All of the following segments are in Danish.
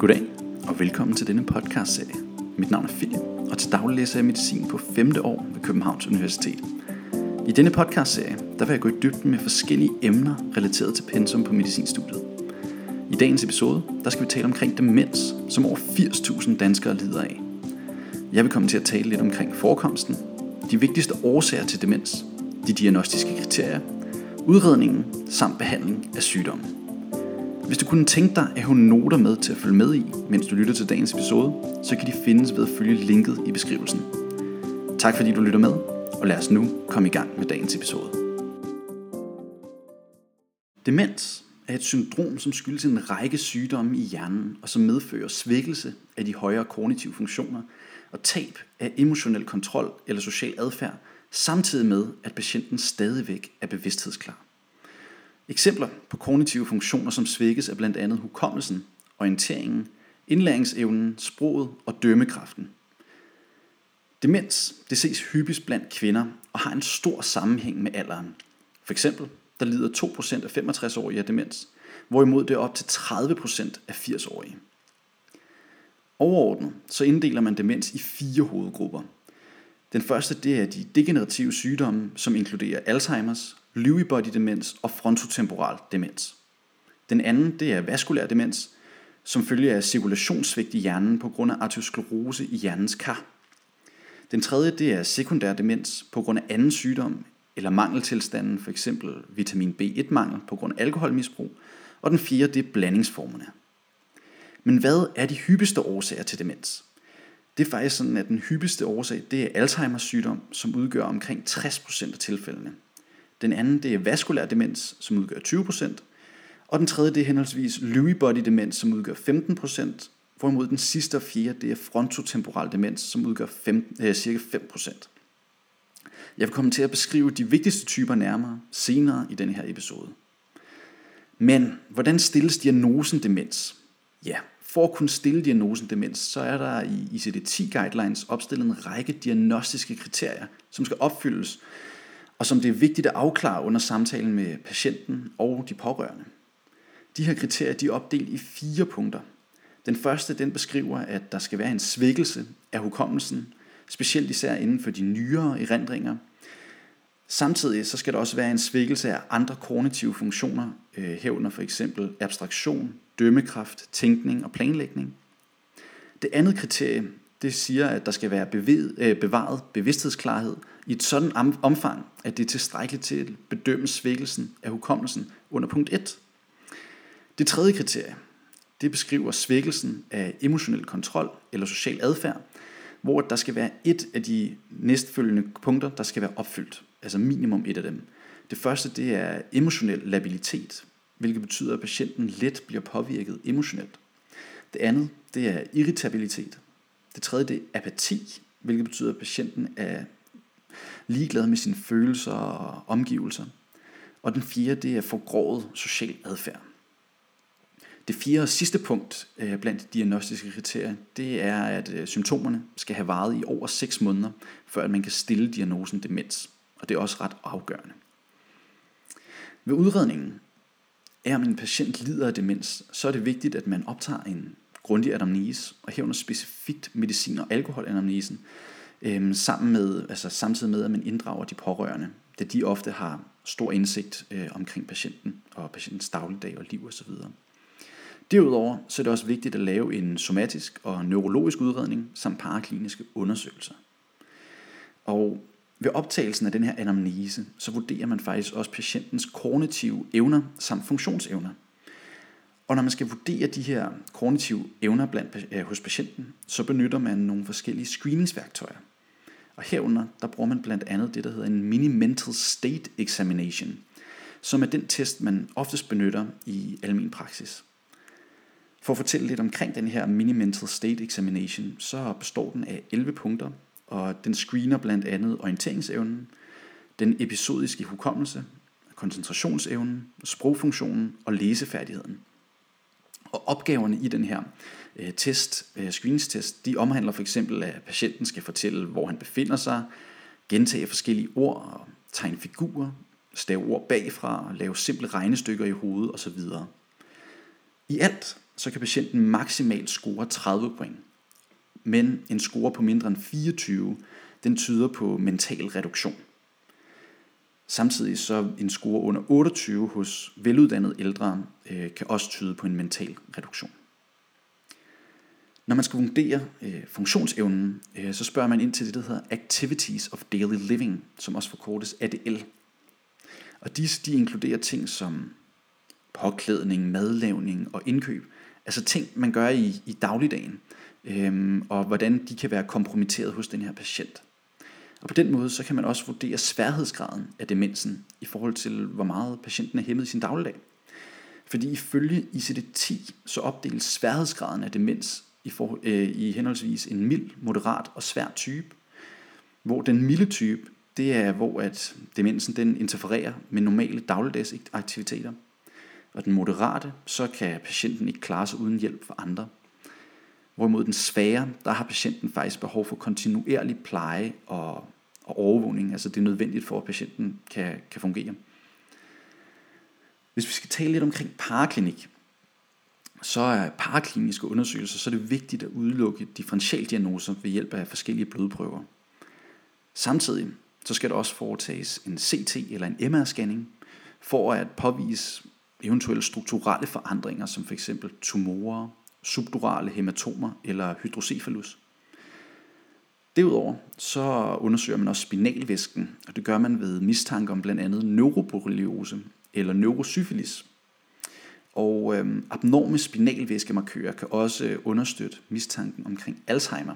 Goddag og velkommen til denne podcastserie. Mit navn er Philip, og til daglig læser jeg medicin på 5. år ved Københavns Universitet. I denne podcastserie der vil jeg gå i dybden med forskellige emner relateret til pensum på medicinstudiet. I dagens episode der skal vi tale omkring demens, som over 80.000 danskere lider af. Jeg vil komme til at tale lidt omkring forekomsten, de vigtigste årsager til demens, de diagnostiske kriterier, udredningen samt behandling af sygdommen. Hvis du kunne tænke dig at have noter med til at følge med i, mens du lytter til dagens episode, så kan de findes ved at følge linket i beskrivelsen. Tak fordi du lytter med, og lad os nu komme i gang med dagens episode. Demens er et syndrom, som skyldes en række sygdomme i hjernen, og som medfører svækkelse af de højere kognitive funktioner og tab af emotionel kontrol eller social adfærd, samtidig med, at patienten stadigvæk er bevidsthedsklar. Eksempler på kognitive funktioner, som svækkes, er blandt andet hukommelsen, orienteringen, indlæringsevnen, sproget og dømmekraften. Demens det ses hyppigst blandt kvinder og har en stor sammenhæng med alderen. For eksempel, der lider 2% af 65-årige af demens, hvorimod det er op til 30% af 80-årige. Overordnet så inddeler man demens i fire hovedgrupper. Den første det er de degenerative sygdomme, som inkluderer Alzheimer's, Lewy body demens og frontotemporal demens. Den anden det er vaskulær demens, som følger af cirkulationssvigt i hjernen på grund af arteriosklerose i hjernens kar. Den tredje det er sekundær demens på grund af anden sygdom eller mangeltilstanden, f.eks. vitamin B1-mangel på grund af alkoholmisbrug. Og den fjerde det er blandingsformerne. Men hvad er de hyppigste årsager til demens? Det er faktisk sådan, at den hyppigste årsag det er Alzheimer's sygdom, som udgør omkring 60% af tilfældene. Den anden det er vaskulær demens, som udgør 20%. Og den tredje det er henholdsvis Lewy body demens, som udgør 15%, hvorimod den sidste og fjerde det er frontotemporal demens, som udgør 5, øh, cirka 5%. Jeg vil komme til at beskrive de vigtigste typer nærmere senere i denne her episode. Men hvordan stilles diagnosen demens? Ja, for at kunne stille diagnosen demens, så er der i ICD-10 guidelines opstillet en række diagnostiske kriterier, som skal opfyldes, og som det er vigtigt at afklare under samtalen med patienten og de pårørende. De her kriterier de er opdelt i fire punkter. Den første den beskriver, at der skal være en svækkelse af hukommelsen, specielt især inden for de nyere erindringer. Samtidig så skal der også være en svækkelse af andre kognitive funktioner, øh, herunder for eksempel abstraktion, dømmekraft, tænkning og planlægning. Det andet kriterie, det siger, at der skal være øh, bevaret bevidsthedsklarhed i et sådan omfang, at det er tilstrækkeligt til at bedømme svækkelsen af hukommelsen under punkt 1. Det tredje kriterie, det beskriver svækkelsen af emotionel kontrol eller social adfærd, hvor der skal være et af de næstfølgende punkter, der skal være opfyldt, altså minimum et af dem. Det første det er emotionel labilitet, hvilket betyder, at patienten let bliver påvirket emotionelt. Det andet, det er irritabilitet. Det tredje, det er apati, hvilket betyder, at patienten er ligeglad med sine følelser og omgivelser. Og den fjerde, det er forgrået social adfærd. Det fjerde og sidste punkt øh, blandt de diagnostiske kriterier, det er, at øh, symptomerne skal have varet i over 6 måneder, før man kan stille diagnosen demens. Og det er også ret afgørende. Ved udredningen er, om en patient lider af demens, så er det vigtigt, at man optager en grundig anamnese, og herunder specifikt medicin- og alkoholanamnesen, øh, sammen med, altså samtidig med, at man inddrager de pårørende, da de ofte har stor indsigt øh, omkring patienten og patientens dagligdag og liv osv. Derudover så er det også vigtigt at lave en somatisk og neurologisk udredning samt parakliniske undersøgelser. Og ved optagelsen af den her anamnese, så vurderer man faktisk også patientens kognitive evner samt funktionsevner. Og når man skal vurdere de her kognitive evner blandt, øh, hos patienten, så benytter man nogle forskellige screeningsværktøjer. Og herunder, der bruger man blandt andet det, der hedder en Mini-Mental State Examination, som er den test, man oftest benytter i almen praksis. For at fortælle lidt omkring den her Mini-Mental State Examination, så består den af 11 punkter, og den screener blandt andet orienteringsevnen, den episodiske hukommelse, koncentrationsevnen, sprogfunktionen og læsefærdigheden. Og opgaverne i den her øh, test, øh, screeningstest, de omhandler for eksempel, at patienten skal fortælle, hvor han befinder sig, gentage forskellige ord og tegne figurer, stave ord bagfra og lave simple regnestykker i hovedet osv. I alt så kan patienten maksimalt score 30 point. Men en score på mindre end 24, den tyder på mental reduktion. Samtidig så en score under 28 hos veluddannede ældre øh, kan også tyde på en mental reduktion. Når man skal vurdere øh, funktionsevnen, øh, så spørger man ind til det, der hedder Activities of Daily Living, som også forkortes ADL. Og disse de inkluderer ting som påklædning, madlavning og indkøb. Altså ting, man gør i, i dagligdagen, øhm, og hvordan de kan være kompromitteret hos den her patient. Og på den måde så kan man også vurdere sværhedsgraden af demensen i forhold til, hvor meget patienten er hæmmet i sin dagligdag. Fordi ifølge ICD-10 så opdeles sværhedsgraden af demens i, for, øh, i henholdsvis en mild, moderat og svær type, hvor den milde type, det er hvor at demensen den interfererer med normale dagligdags aktiviteter. Og den moderate, så kan patienten ikke klare sig uden hjælp fra andre. Hvorimod den svære, der har patienten faktisk behov for kontinuerlig pleje og, og overvågning. Altså det er nødvendigt for, at patienten kan, kan fungere. Hvis vi skal tale lidt omkring paraklinik, så er parakliniske undersøgelser, så er det vigtigt at udelukke differentialdiagnoser ved hjælp af forskellige blodprøver. Samtidig så skal der også foretages en CT eller en MR-scanning for at påvise eventuelle strukturelle forandringer, som f.eks. tumorer, subdurale hematomer eller hydrocephalus. Derudover så undersøger man også spinalvæsken, og det gør man ved mistanke om blandt andet neuroborreliose eller neurosyfilis. Og øhm, abnorme spinalvæskemarkører kan også understøtte mistanken omkring Alzheimer.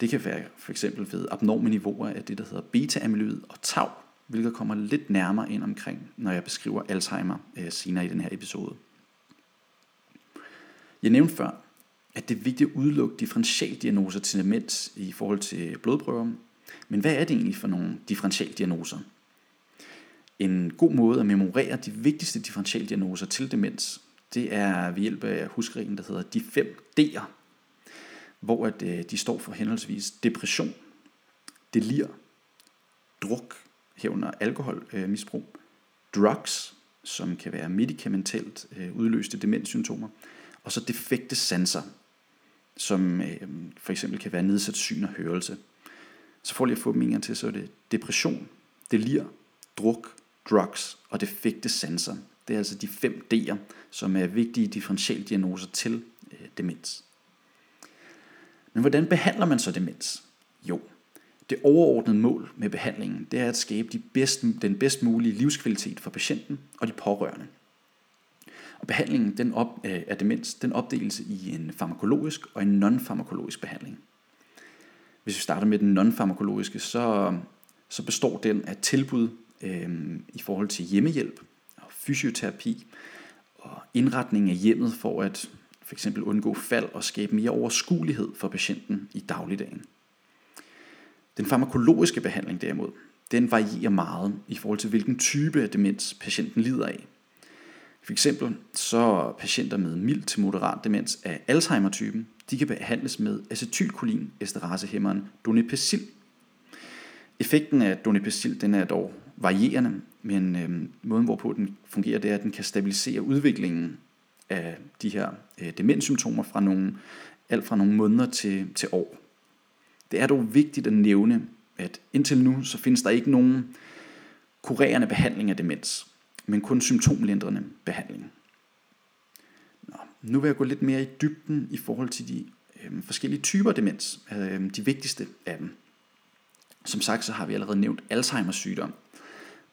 Det kan være for eksempel ved abnorme niveauer af det, der hedder beta-amyloid og tau, hvilket kommer lidt nærmere ind omkring, når jeg beskriver Alzheimer øh, senere i den her episode. Jeg nævnte før, at det er vigtigt at udelukke differentialdiagnoser til demens i forhold til blodprøver. Men hvad er det egentlig for nogle differentialdiagnoser? En god måde at memorere de vigtigste differentialdiagnoser til demens, det er ved hjælp af huskeringen, der hedder de 5 D'er, hvor at, øh, de står for henholdsvis depression, delir, druk, herunder alkoholmisbrug, drugs, som kan være medicamentelt øh, udløste demenssymptomer, og så defekte sanser, som øh, for eksempel kan være nedsat syn og hørelse. Så for lige at få dem en til, så er det depression, delir, druk, drugs og defekte sanser. Det er altså de fem D'er, som er vigtige differentialdiagnoser til øh, demens. Men hvordan behandler man så demens? Jo, det overordnede mål med behandlingen, det er at skabe de bedst, den bedst mulige livskvalitet for patienten og de pårørende. Og behandlingen den op, øh, af demens, den opdeles i en farmakologisk og en non-farmakologisk behandling. Hvis vi starter med den non-farmakologiske, så, så består den af tilbud øh, i forhold til hjemmehjælp og fysioterapi og indretning af hjemmet for at for eksempel undgå fald og skabe mere overskuelighed for patienten i dagligdagen. Den farmakologiske behandling derimod, den varierer meget i forhold til hvilken type af demens patienten lider af. For eksempel så patienter med mild til moderat demens af Alzheimer-typen, de kan behandles med acetylkolin esterasehæmmeren donepezil. Effekten af donepezil den er dog varierende, men øh, måden hvorpå den fungerer, det er, at den kan stabilisere udviklingen af de her øh, demenssymptomer fra nogle, alt fra nogle måneder til, til år. Det er dog vigtigt at nævne, at indtil nu så findes der ikke nogen kurerende behandling af demens men kun symptomlindrende behandling. Nå, nu vil jeg gå lidt mere i dybden i forhold til de øh, forskellige typer demens, øh, de vigtigste af dem. Som sagt, så har vi allerede nævnt Alzheimer's sygdom,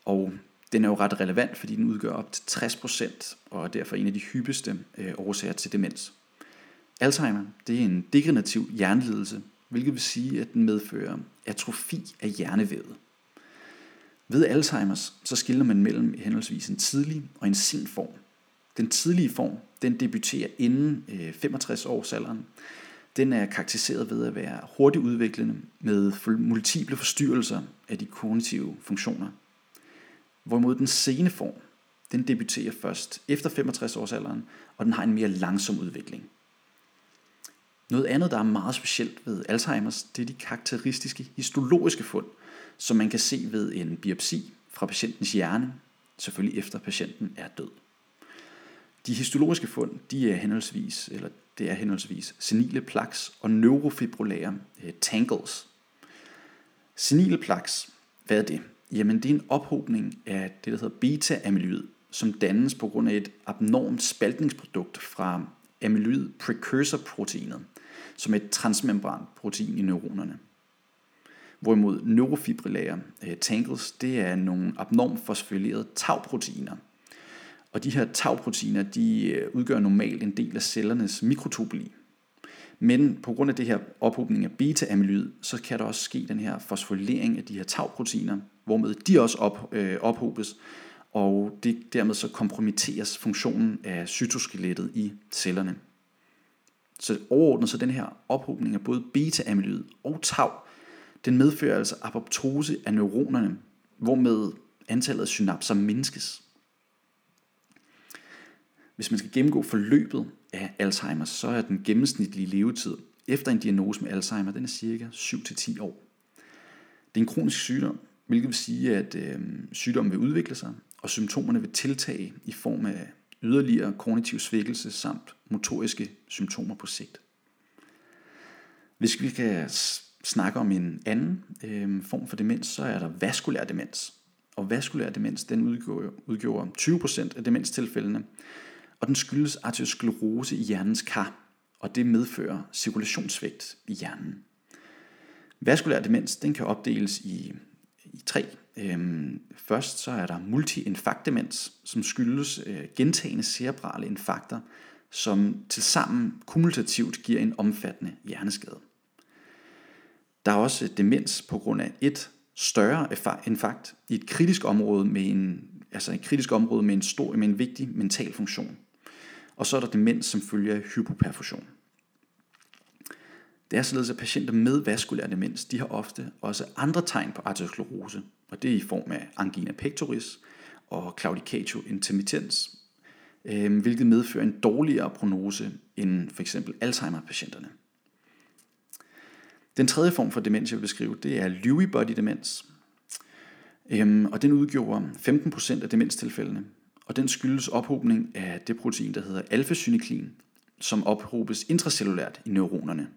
og den er jo ret relevant, fordi den udgør op til 60% og er derfor en af de hyppigste øh, årsager til demens. Alzheimer det er en degenerativ hjernelidelse, hvilket vil sige, at den medfører atrofi af hjernevævet. Ved Alzheimers så skiller man mellem henholdsvis en tidlig og en sen form. Den tidlige form, den debuterer inden øh, 65 års alderen. Den er karakteriseret ved at være hurtigt udviklende med multiple forstyrrelser af de kognitive funktioner. Hvorimod den sene form, den debuterer først efter 65 års alderen, og den har en mere langsom udvikling. Noget andet, der er meget specielt ved Alzheimers, det er de karakteristiske histologiske fund – som man kan se ved en biopsi fra patientens hjerne, selvfølgelig efter patienten er død. De histologiske fund, de er henholdsvis, eller det er henholdsvis senile plaques og neurofibrillære eh, tangles. Senile plaques, hvad er det? Jamen det er en ophobning af det, der hedder beta-amyloid, som dannes på grund af et abnormt spaltningsprodukt fra amyloid precursor proteinet, som er et transmembranprotein i neuronerne. Hvorimod neurofibrillære eh, tangles, det er nogle abnorm fosforylerede tau-proteiner. Og de her tau-proteiner, de eh, udgør normalt en del af cellernes mikrotubuli. Men på grund af det her ophobning af beta-amyloid, så kan der også ske den her fosforylering af de her tau-proteiner, hvormed de også op, øh, ophobes, og det, dermed så kompromitteres funktionen af cytoskelettet i cellerne. Så overordnet så den her ophobning af både beta-amyloid og tau, den medfører altså apoptose af neuronerne, hvormed antallet af synapser mindskes. Hvis man skal gennemgå forløbet af Alzheimer, så er den gennemsnitlige levetid efter en diagnose med Alzheimer, den er cirka 7-10 år. Det er en kronisk sygdom, hvilket vil sige, at øh, sygdommen vil udvikle sig, og symptomerne vil tiltage i form af yderligere kognitiv svækkelse samt motoriske symptomer på sigt. Hvis vi kan snakke om en anden øh, form for demens, så er der vaskulær demens. Og vaskulær demens, den udgjorde, udgjorde 20% af demenstilfældene, og den skyldes arteriosklerose i hjernens kar, og det medfører cirkulationssvigt i hjernen. Vaskulær demens, den kan opdeles i, i tre. Øhm, først så er der multi-infarktdemens, som skyldes øh, gentagende cerebrale infarkter, som tilsammen kumulativt giver en omfattende hjerneskade. Der er også demens på grund af et større infarkt i et kritisk område med en, altså et kritisk område med en stor, med en vigtig mental funktion. Og så er der demens som følger hypoperfusion. Det er således, at patienter med vaskulær demens, de har ofte også andre tegn på arteriosklerose, og det er i form af angina pectoris og claudicatio intermittens, øhm, hvilket medfører en dårligere prognose end for eksempel Alzheimer-patienterne. Den tredje form for demens, jeg vil beskrive, det er Lewy body demens. Øhm, og den udgjorde 15% af demenstilfældene, og den skyldes ophobning af det protein, der hedder alfa-synuklin, som ophobes intracellulært i neuronerne.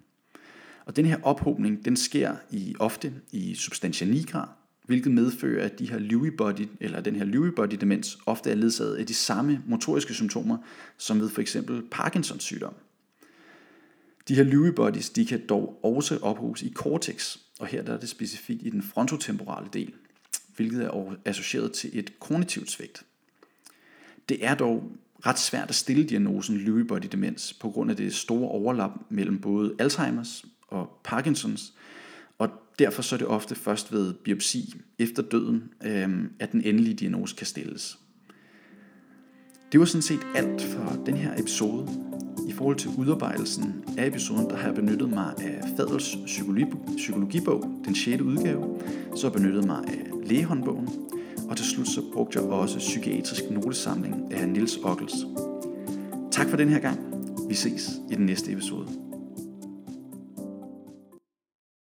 Og den her ophobning, den sker i ofte i substantia nigra, hvilket medfører, at de her Lewy body, eller den her Lewy body demens ofte er ledsaget af de samme motoriske symptomer, som ved for eksempel Parkinsons sygdom. De her Lewy bodies, de kan dog også ophobes i cortex, og her der er det specifikt i den frontotemporale del, hvilket er associeret til et kognitivt svigt. Det er dog ret svært at stille diagnosen Lewy body demens på grund af det store overlap mellem både Alzheimers og Parkinsons, og derfor så er det ofte først ved biopsi efter døden, øh, at den endelige diagnose kan stilles. Det var sådan set alt for den her episode. I forhold til udarbejdelsen af episoden, der har jeg benyttet mig af Fadels psykologi, psykologibog, den 6. udgave. Så har jeg benyttet mig af lægehåndbogen, og til slut så brugte jeg også psykiatrisk notesamling af Nils Ockels. Tak for den her gang. Vi ses i den næste episode.